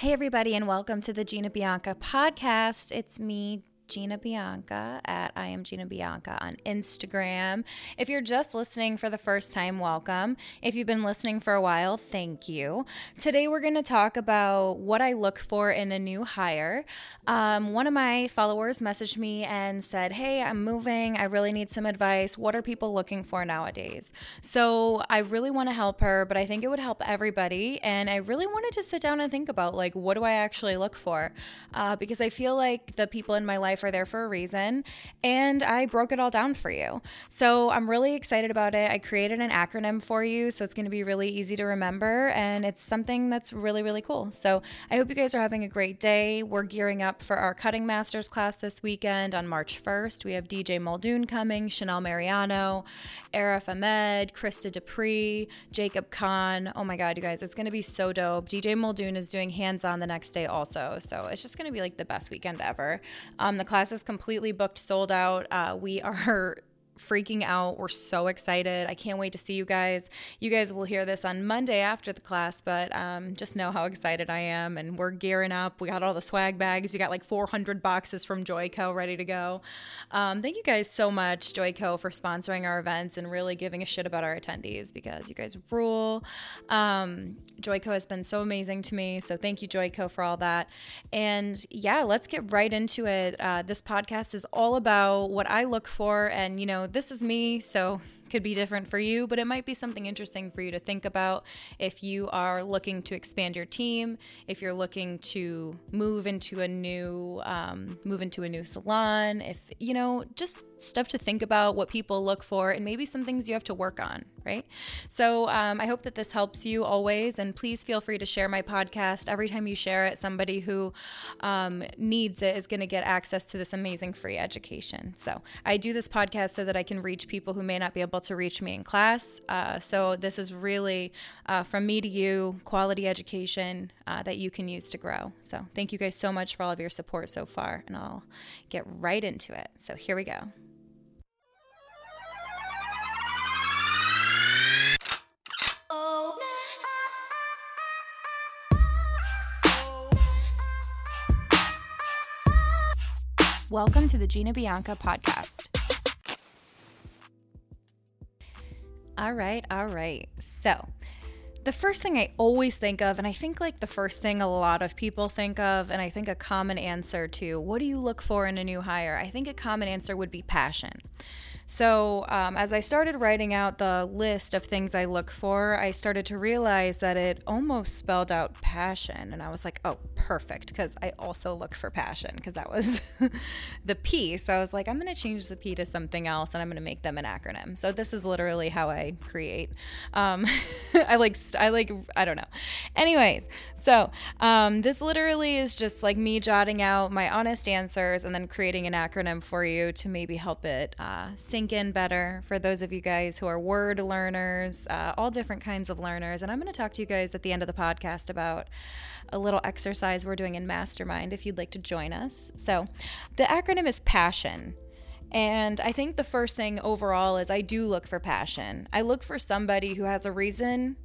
Hey, everybody, and welcome to the Gina Bianca podcast. It's me, Gina Bianca at I am Gina Bianca on Instagram. If you're just listening for the first time, welcome. If you've been listening for a while, thank you. Today we're going to talk about what I look for in a new hire. Um, one of my followers messaged me and said, Hey, I'm moving. I really need some advice. What are people looking for nowadays? So I really want to help her, but I think it would help everybody. And I really wanted to sit down and think about like, what do I actually look for? Uh, because I feel like the people in my life are there for a reason. And I broke it all down for you. So I'm really excited about it. I created an acronym for you. So it's going to be really easy to remember. And it's something that's really, really cool. So I hope you guys are having a great day. We're gearing up for our Cutting Masters class this weekend on March 1st. We have DJ Muldoon coming, Chanel Mariano, Arif Ahmed, Krista Dupree, Jacob Khan. Oh my God, you guys, it's going to be so dope. DJ Muldoon is doing hands on the next day also. So it's just going to be like the best weekend ever. Um, the class is completely booked, sold out. Uh, we are freaking out. We're so excited. I can't wait to see you guys. You guys will hear this on Monday after the class, but um, just know how excited I am. And we're gearing up. We got all the swag bags. We got like 400 boxes from Joico ready to go. Um, thank you guys so much, Joico, for sponsoring our events and really giving a shit about our attendees because you guys rule. Um, Joico has been so amazing to me. So thank you, Joico, for all that. And yeah, let's get right into it. Uh, this podcast is all about what I look for and, you know, this is me, so could be different for you, but it might be something interesting for you to think about if you are looking to expand your team, if you're looking to move into a new um, move into a new salon, if you know just stuff to think about, what people look for, and maybe some things you have to work on, right? So um, I hope that this helps you always, and please feel free to share my podcast. Every time you share it, somebody who um, needs it is going to get access to this amazing free education. So I do this podcast so that I can reach people who may not be able to reach me in class. Uh, so this is really uh, from me to you, quality education uh, that you can use to grow. So thank you guys so much for all of your support so far, and I'll get right into it. So here we go. Welcome to the Gina Bianca podcast. All right, all right. So, the first thing I always think of, and I think like the first thing a lot of people think of, and I think a common answer to what do you look for in a new hire? I think a common answer would be passion. So, um, as I started writing out the list of things I look for, I started to realize that it almost spelled out passion. And I was like, oh, perfect, because I also look for passion, because that was the P. So I was like, I'm going to change the P to something else and I'm going to make them an acronym. So this is literally how I create. Um, I like, I like, I don't know. Anyways, so um, this literally is just like me jotting out my honest answers and then creating an acronym for you to maybe help it uh, sink sink in better for those of you guys who are word learners, uh, all different kinds of learners. And I'm going to talk to you guys at the end of the podcast about a little exercise we're doing in Mastermind if you'd like to join us. So the acronym is PASSION. And I think the first thing overall is I do look for passion. I look for somebody who has a reason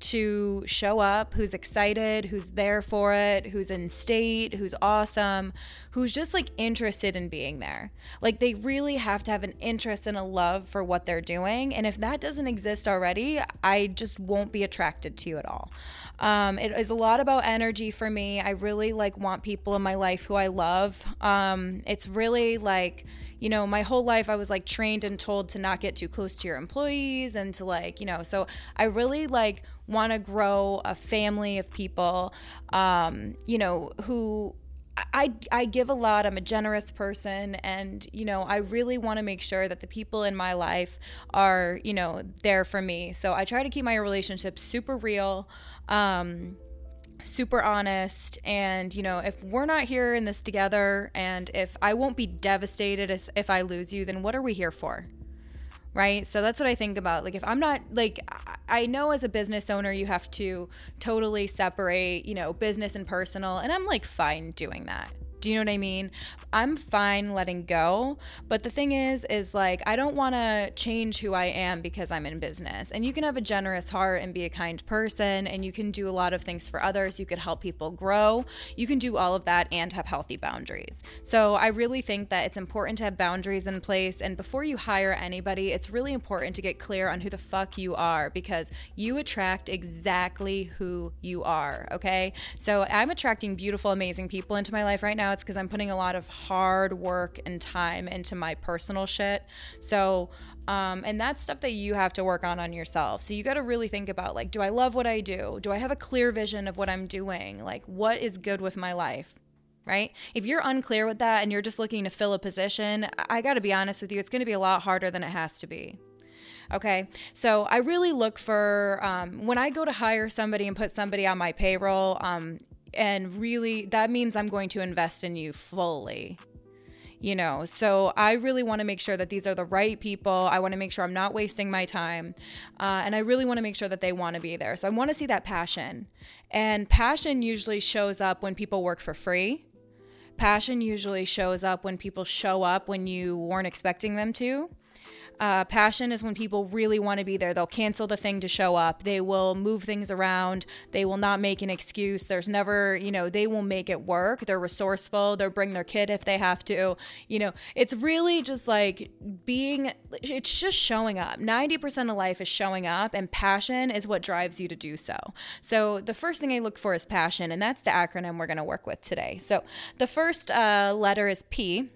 to show up, who's excited, who's there for it, who's in state, who's awesome, who's just like interested in being there. Like they really have to have an interest and a love for what they're doing. And if that doesn't exist already, I just won't be attracted to you at all. Um, it is a lot about energy for me. I really like want people in my life who I love. Um, it's really like, you know, my whole life I was like trained and told to not get too close to your employees and to like, you know, so I really like want to grow a family of people, um, you know, who I, I give a lot. I'm a generous person. And, you know, I really want to make sure that the people in my life are, you know, there for me. So I try to keep my relationships super real. Um, super honest and you know if we're not here in this together and if i won't be devastated if i lose you then what are we here for right? So that's what i think about like if i'm not like i know as a business owner you have to totally separate you know business and personal and i'm like fine doing that Do you know what I mean? I'm fine letting go, but the thing is is like I don't want to change who I am because I'm in business. And you can have a generous heart and be a kind person and you can do a lot of things for others. You could help people grow. You can do all of that and have healthy boundaries. So I really think that it's important to have boundaries in place and before you hire anybody, it's really important to get clear on who the fuck you are because you attract exactly who you are, okay? So I'm attracting beautiful amazing people into my life right now it's because I'm putting a lot of hard work and time into my personal shit. So, um, and that's stuff that you have to work on on yourself. So you got to really think about like, do I love what I do? Do I have a clear vision of what I'm doing? Like, what is good with my life? Right? If you're unclear with that and you're just looking to fill a position, I got to be honest with you, it's going to be a lot harder than it has to be. Okay. So I really look for um, when I go to hire somebody and put somebody on my payroll, um, and really that means I'm going to invest in you fully. You know, so I really want to make sure that these are the right people. I want to make sure I'm not wasting my time. Uh, and I really want to make sure that they want to be there. So I want to see that passion. And passion usually shows up when people work for free. Passion usually shows up when people show up when you weren't expecting them to. Uh, passion is when people really want to be there. They'll cancel the thing to show up. They will move things around. They will not make an excuse. There's never, you know, they will make it work. They're resourceful. They'll bring their kid if they have to. You know, it's really just like being, it's just showing up. 90% of life is showing up, and passion is what drives you to do so. So the first thing I look for is passion, and that's the acronym we're going to work with today. So the first uh, letter is P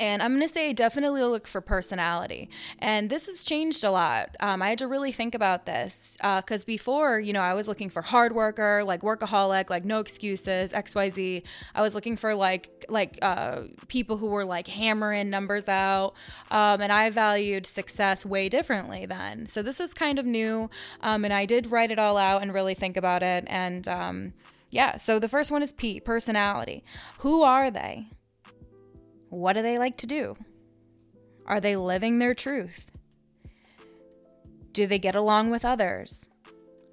and I'm going to say definitely look for personality. And this has changed a lot. Um, I had to really think about this because uh, before, you know, I was looking for hard worker, like workaholic, like no excuses, XYZ. I was looking for like, like uh, people who were like hammering numbers out. Um, and I valued success way differently then. So this is kind of new. Um, and I did write it all out and really think about it. And um, yeah, so the first one is P, personality. Who are they? What do they like to do? Are they living their truth? Do they get along with others?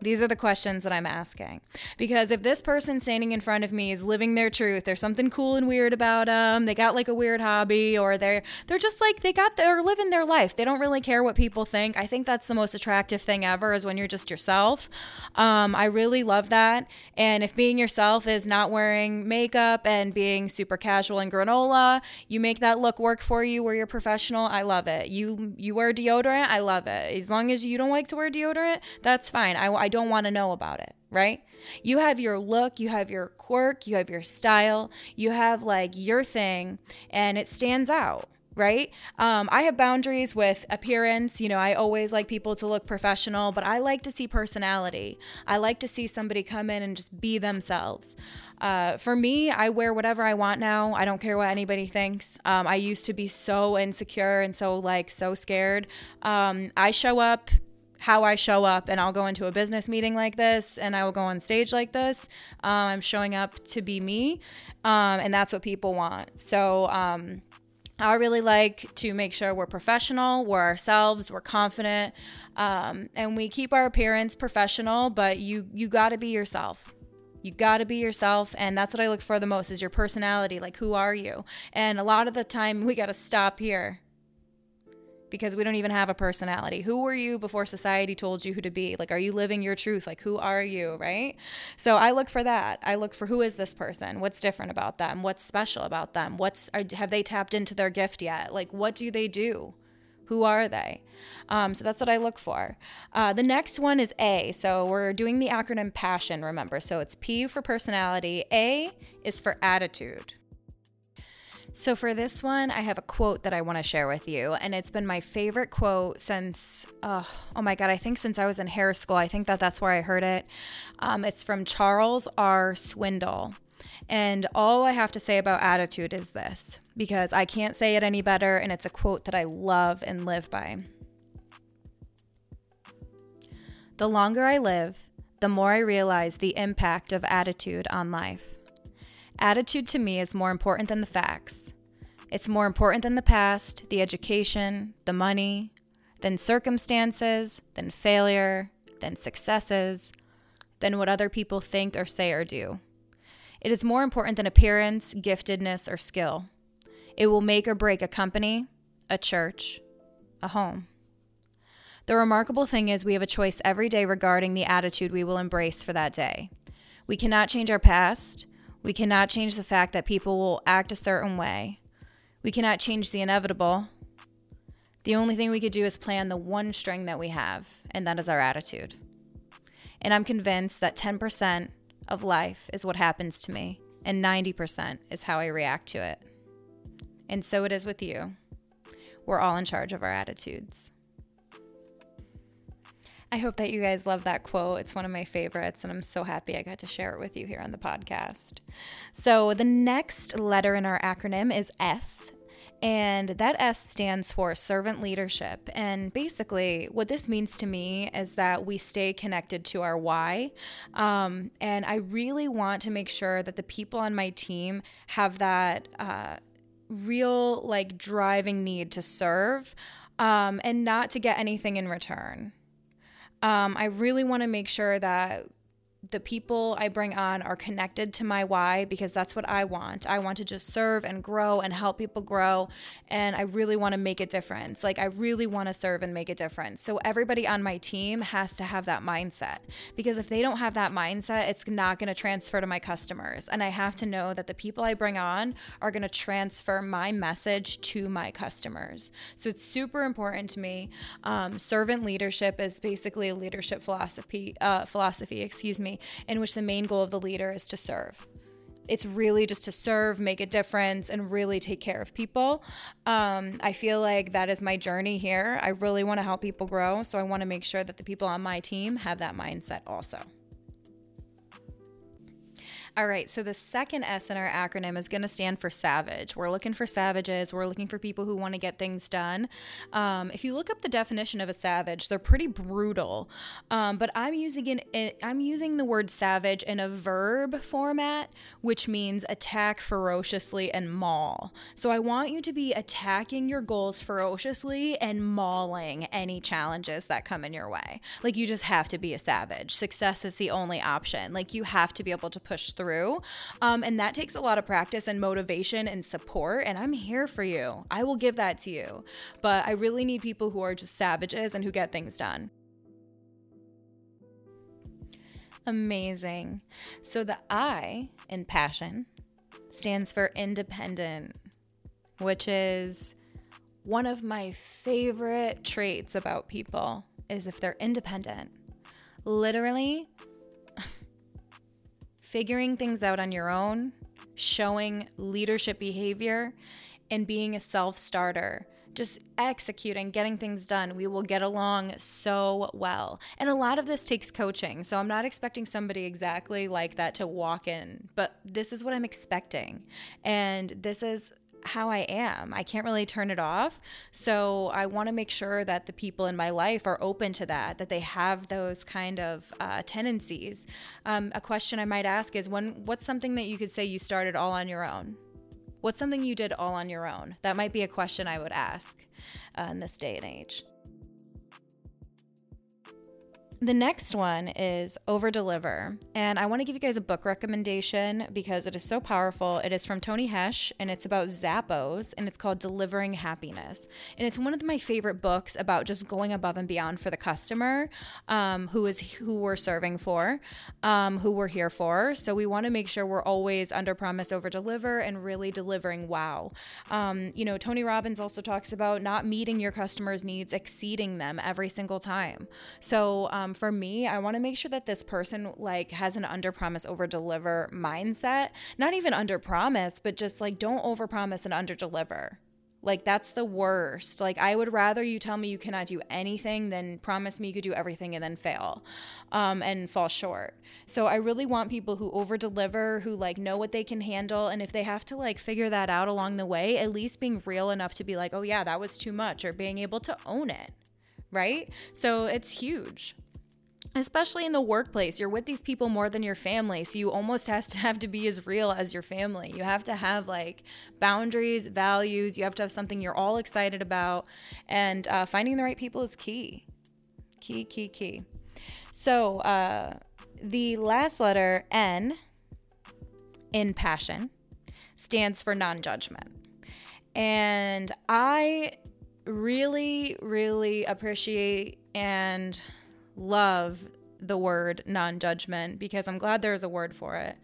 These are the questions that I'm asking. Because if this person standing in front of me is living their truth, there's something cool and weird about them. They got like a weird hobby, or they're they're just like they got they're living their life. They don't really care what people think. I think that's the most attractive thing ever is when you're just yourself. Um, I really love that. And if being yourself is not wearing makeup and being super casual and granola, you make that look work for you where you're professional. I love it. You you wear deodorant. I love it. As long as you don't like to wear deodorant, that's fine. I, I don't want to know about it, right? You have your look, you have your quirk, you have your style, you have like your thing, and it stands out right? Um, I have boundaries with appearance. You know, I always like people to look professional, but I like to see personality. I like to see somebody come in and just be themselves. Uh, for me, I wear whatever I want now. I don't care what anybody thinks. Um, I used to be so insecure and so like so scared. Um, I show up how I show up, and I'll go into a business meeting like this, and I will go on stage like this. Um, I'm showing up to be me, um, and that's what people want. So, um, I really like to make sure we're professional, we're ourselves, we're confident, um, and we keep our appearance professional. But you you got to be yourself. You got to be yourself, and that's what I look for the most is your personality. Like, who are you? And a lot of the time, we got to stop here because we don't even have a personality. Who were you before society told you who to be? Like, are you living your truth? Like, who are you, right? So I look for that. I look for who is this person? What's different about them? What's special about them? What's are, have they tapped into their gift yet? Like, what do they do? Who are they? Um, so that's what I look for. Uh, the next one is A. So we're doing the acronym PASSION, remember. So it's P for personality, A is for attitude. So, for this one, I have a quote that I want to share with you. And it's been my favorite quote since, uh, oh my God, I think since I was in hair school. I think that that's where I heard it. Um, it's from Charles R. Swindoll. And all I have to say about attitude is this because I can't say it any better. And it's a quote that I love and live by. The longer I live, the more I realize the impact of attitude on life. Attitude to me is more important than the facts. It's more important than the past, the education, the money, than circumstances, than failure, than successes, than what other people think or say or do. It is more important than appearance, giftedness, or skill. It will make or break a company, a church, a home. The remarkable thing is, we have a choice every day regarding the attitude we will embrace for that day. We cannot change our past. We cannot change the fact that people will act a certain way. We cannot change the inevitable. The only thing we could do is plan the one string that we have, and that is our attitude. And I'm convinced that 10% of life is what happens to me, and 90% is how I react to it. And so it is with you. We're all in charge of our attitudes. I hope that you guys love that quote. It's one of my favorites, and I'm so happy I got to share it with you here on the podcast. So, the next letter in our acronym is S, and that S stands for servant leadership. And basically, what this means to me is that we stay connected to our why. Um, and I really want to make sure that the people on my team have that uh, real, like, driving need to serve um, and not to get anything in return. Um, I really want to make sure that the people I bring on are connected to my why because that's what I want. I want to just serve and grow and help people grow. And I really want to make a difference. Like, I really want to serve and make a difference. So, everybody on my team has to have that mindset because if they don't have that mindset, it's not going to transfer to my customers. And I have to know that the people I bring on are going to transfer my message to my customers. So, it's super important to me. Um, servant leadership is basically a leadership philosophy, uh, philosophy, excuse me in which the main goal of the leader is to serve. It's really just to serve, make a difference, and really take care of people. Um, I feel like that is my journey here. I really want to help people grow. So I want to make sure that the people on my team have that mindset also. All right, so the second S in our acronym is going to stand for savage. We're looking for savages. We're looking for people who want to get things done. Um, if you look up the definition of a savage, they're pretty brutal. Um, but I'm using it. I'm using the word savage in a verb format, which means attack ferociously and maul. So I want you to be attacking your goals ferociously and mauling any challenges that come in your way. Like you just have to be a savage. Success is the only option. Like you have to be able to push through through. Um, and that takes a lot of practice and motivation and support. And I'm here for you. I will give that to you. But I really need people who are just savages and who get things done. Amazing. So the I in passion stands for independent, which is one of my favorite traits about people is if they're independent. Literally, figuring things out on your own, showing leadership behavior, and being a self starter. Just executing, getting things done. We will get along so well. And a lot of this takes coaching. So I'm not expecting somebody exactly like that to walk in, but this is what I'm expecting. And this is how I am. I can't really turn it off. So I want to make sure that the people in my life are open to that, that they have those kind of uh, tendencies. Um, a question I might ask is when what's something that you could say you started all on your own? What's something you did all on your own? That might be a question I would ask uh, in this day and age. The next one is Over Deliver. And I want to give you guys a book recommendation because it is so powerful. It is from Tony Hsieh and it's about Zappos and it's called Delivering Happiness. And it's one of my favorite books about just going above and beyond for the customer um, who is who we're serving for, um, who we're here for. So we want to make sure we're always under promise, over deliver, and really delivering wow. Um, you know, Tony Robbins also talks about not meeting your customers' needs, exceeding them every single time. So, um, for me, I want to make sure that this person like has an under promise over deliver mindset. Not even under promise, but just like don't over promise and under deliver. Like that's the worst. Like I would rather you tell me you cannot do anything than promise me you could do everything and then fail, um, and fall short. So I really want people who over deliver, who like know what they can handle, and if they have to like figure that out along the way, at least being real enough to be like, oh yeah, that was too much, or being able to own it, right? So it's huge especially in the workplace you're with these people more than your family so you almost has to have to be as real as your family. You have to have like boundaries values you have to have something you're all excited about and uh, finding the right people is key. Key key key. So uh, the last letter n in passion stands for non judgment. And I really, really appreciate and love the word non judgment because I'm glad there's a word for it.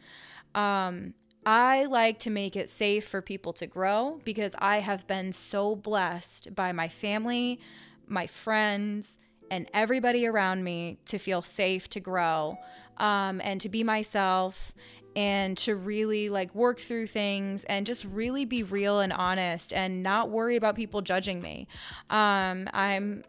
Um, I like to make it safe for people to grow because I have been so blessed by my family, my friends, and everybody around me to feel safe to grow um, and to be myself and to really like work through things and just really be real and honest and not worry about people judging me. Um, I'm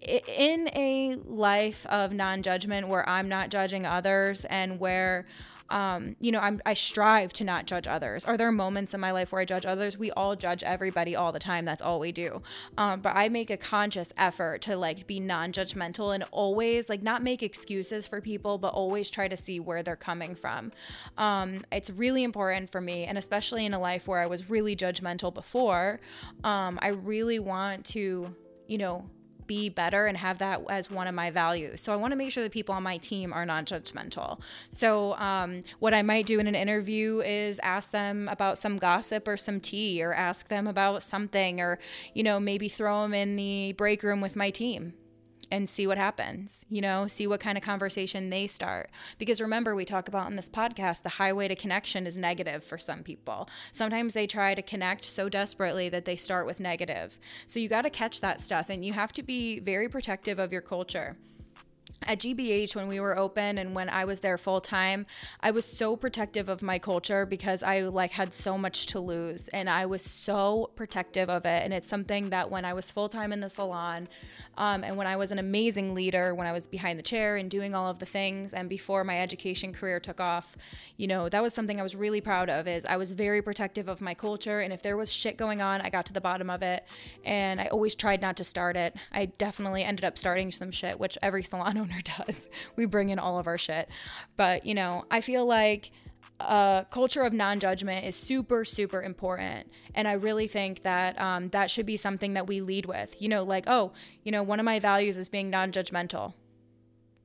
in a life of non judgment where I'm not judging others and where um, you know, I'm, I strive to not judge others. Are there moments in my life where I judge others? We all judge everybody all the time. That's all we do. Um, but I make a conscious effort to like be non judgmental and always like not make excuses for people, but always try to see where they're coming from. Um, it's really important for me, and especially in a life where I was really judgmental before, um, I really want to, you know, be better and have that as one of my values. So I want to make sure that people on my team are non judgmental. So, um, what I might do in an interview is ask them about some gossip or some tea, or ask them about something, or, you know, maybe throw them in the break room with my team and see what happens, you know, see what kind of conversation they start. Because remember, we talk about in this podcast, the highway to connection is negative for some people. Sometimes they try to connect so desperately that they start with negative. So you got to catch that stuff and you have to be very protective of your culture at GBH when we were open and when I was there full time, I was so protective of my culture because I like had so much to lose and I was so protective of it. And it's something that when I was full time in the salon, um, and when I was an amazing leader, when I was behind the chair and doing all of the things, and before my education career took off, you know, that was something I was really proud of. Is I was very protective of my culture, and if there was shit going on, I got to the bottom of it, and I always tried not to start it. I definitely ended up starting some shit, which every salon owner does. We bring in all of our shit, but you know, I feel like a culture of non-judgment is super super important. And i really think that um, that should be something that we lead with. You know like oh you know one of my values is being non-judgmental.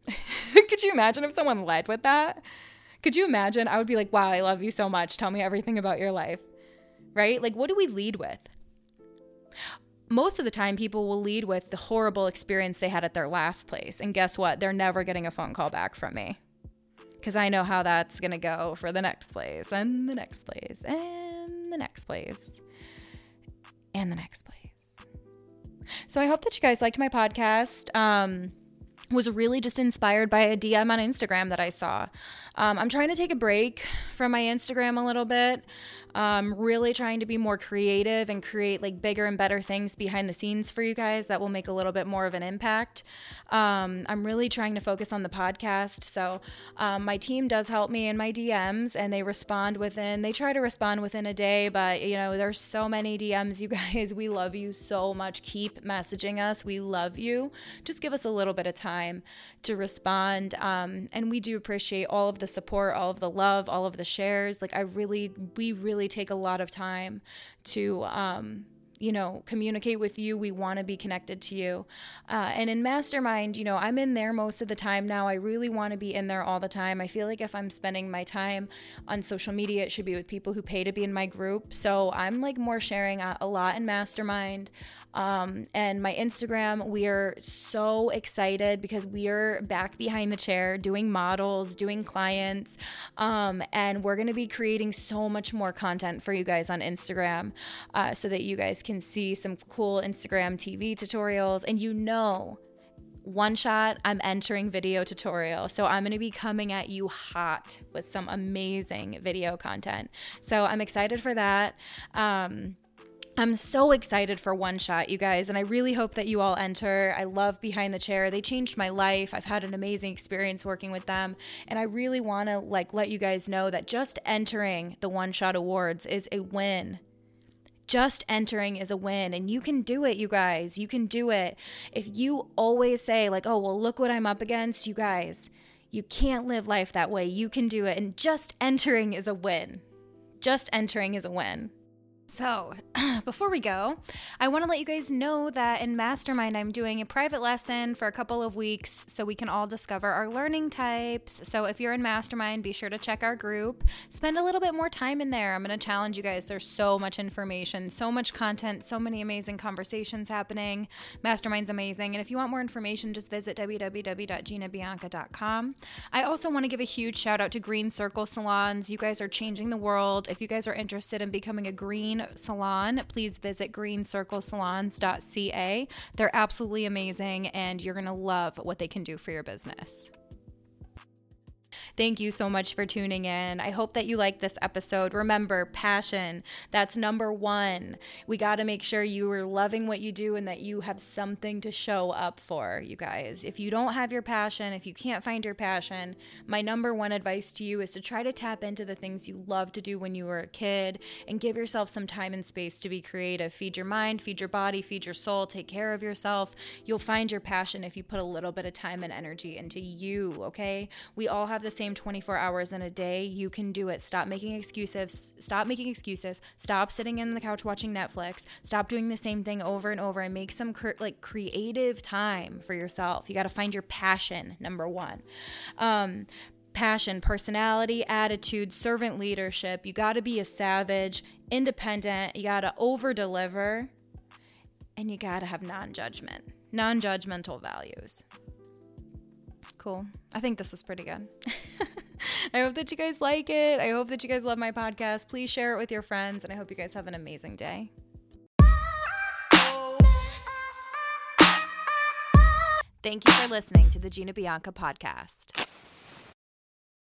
Could you imagine if someone led with that? Could you imagine? I would be like wow i love you so much. Tell me everything about your life. Right? Like what do we lead with most of the time people will lead with the horrible experience they had at their last place and guess what they're never getting a phone call back from me because I know how that's going to go for the next place and the next place and the next place and the next place. So I hope that you guys liked my podcast. Um, was really just inspired by a DM on Instagram that I saw. Um, I'm trying to take a break from my Instagram a little bit. Um, really trying to be more creative and create like bigger and better things behind the scenes for you guys that will make a little bit more of an impact. Um, I'm really trying to focus on the podcast. So um, my team does help me in my DMs and they respond within, they try to respond within a day, but you know, there's so many DMs, you guys. We love you so much. Keep messaging us. We love you. Just give us a little bit of time to respond. Um, and we do appreciate all of the support, all of the love, all of the shares. Like, I really, we really take a lot of time to, um, you know, communicate with you. We want to be connected to you. Uh, and in Mastermind, you know, I'm in there most of the time now. I really want to be in there all the time. I feel like if I'm spending my time on social media, it should be with people who pay to be in my group. So I'm like more sharing a, a lot in Mastermind. Um, and my Instagram, we are so excited because we are back behind the chair doing models, doing clients, um, and we're going to be creating so much more content for you guys on Instagram uh, so that you guys can see some cool Instagram TV tutorials. And you know, one shot, I'm entering video tutorial. So I'm going to be coming at you hot with some amazing video content. So I'm excited for that. Um, I'm so excited for One Shot, you guys, and I really hope that you all enter. I love Behind the Chair. They changed my life. I've had an amazing experience working with them, and I really want to like let you guys know that just entering the One Shot Awards is a win. Just entering is a win, and you can do it, you guys. You can do it. If you always say like, "Oh, well, look what I'm up against," you guys, you can't live life that way. You can do it, and just entering is a win. Just entering is a win. So, before we go, I want to let you guys know that in Mastermind, I'm doing a private lesson for a couple of weeks so we can all discover our learning types. So, if you're in Mastermind, be sure to check our group. Spend a little bit more time in there. I'm going to challenge you guys. There's so much information, so much content, so many amazing conversations happening. Mastermind's amazing. And if you want more information, just visit www.ginabianca.com. I also want to give a huge shout out to Green Circle Salons. You guys are changing the world. If you guys are interested in becoming a green salon, please visit greencirclesalons.ca. They're absolutely amazing and you're going to love what they can do for your business. Thank you so much for tuning in. I hope that you like this episode. Remember, passion, that's number one. We got to make sure you are loving what you do and that you have something to show up for, you guys. If you don't have your passion, if you can't find your passion, my number one advice to you is to try to tap into the things you love to do when you were a kid and give yourself some time and space to be creative. Feed your mind, feed your body, feed your soul, take care of yourself. You'll find your passion if you put a little bit of time and energy into you, okay? We all have the same same 24 hours in a day, you can do it. Stop making excuses. Stop making excuses. Stop sitting in the couch watching Netflix. Stop doing the same thing over and over and make some cr- like creative time for yourself. You got to find your passion, number 1. Um, passion, personality, attitude, servant leadership. You got to be a savage, independent. You got to over deliver, and you got to have non judgment, non judgmental values. Cool. I think this was pretty good. I hope that you guys like it. I hope that you guys love my podcast. Please share it with your friends, and I hope you guys have an amazing day. Thank you for listening to the Gina Bianca podcast.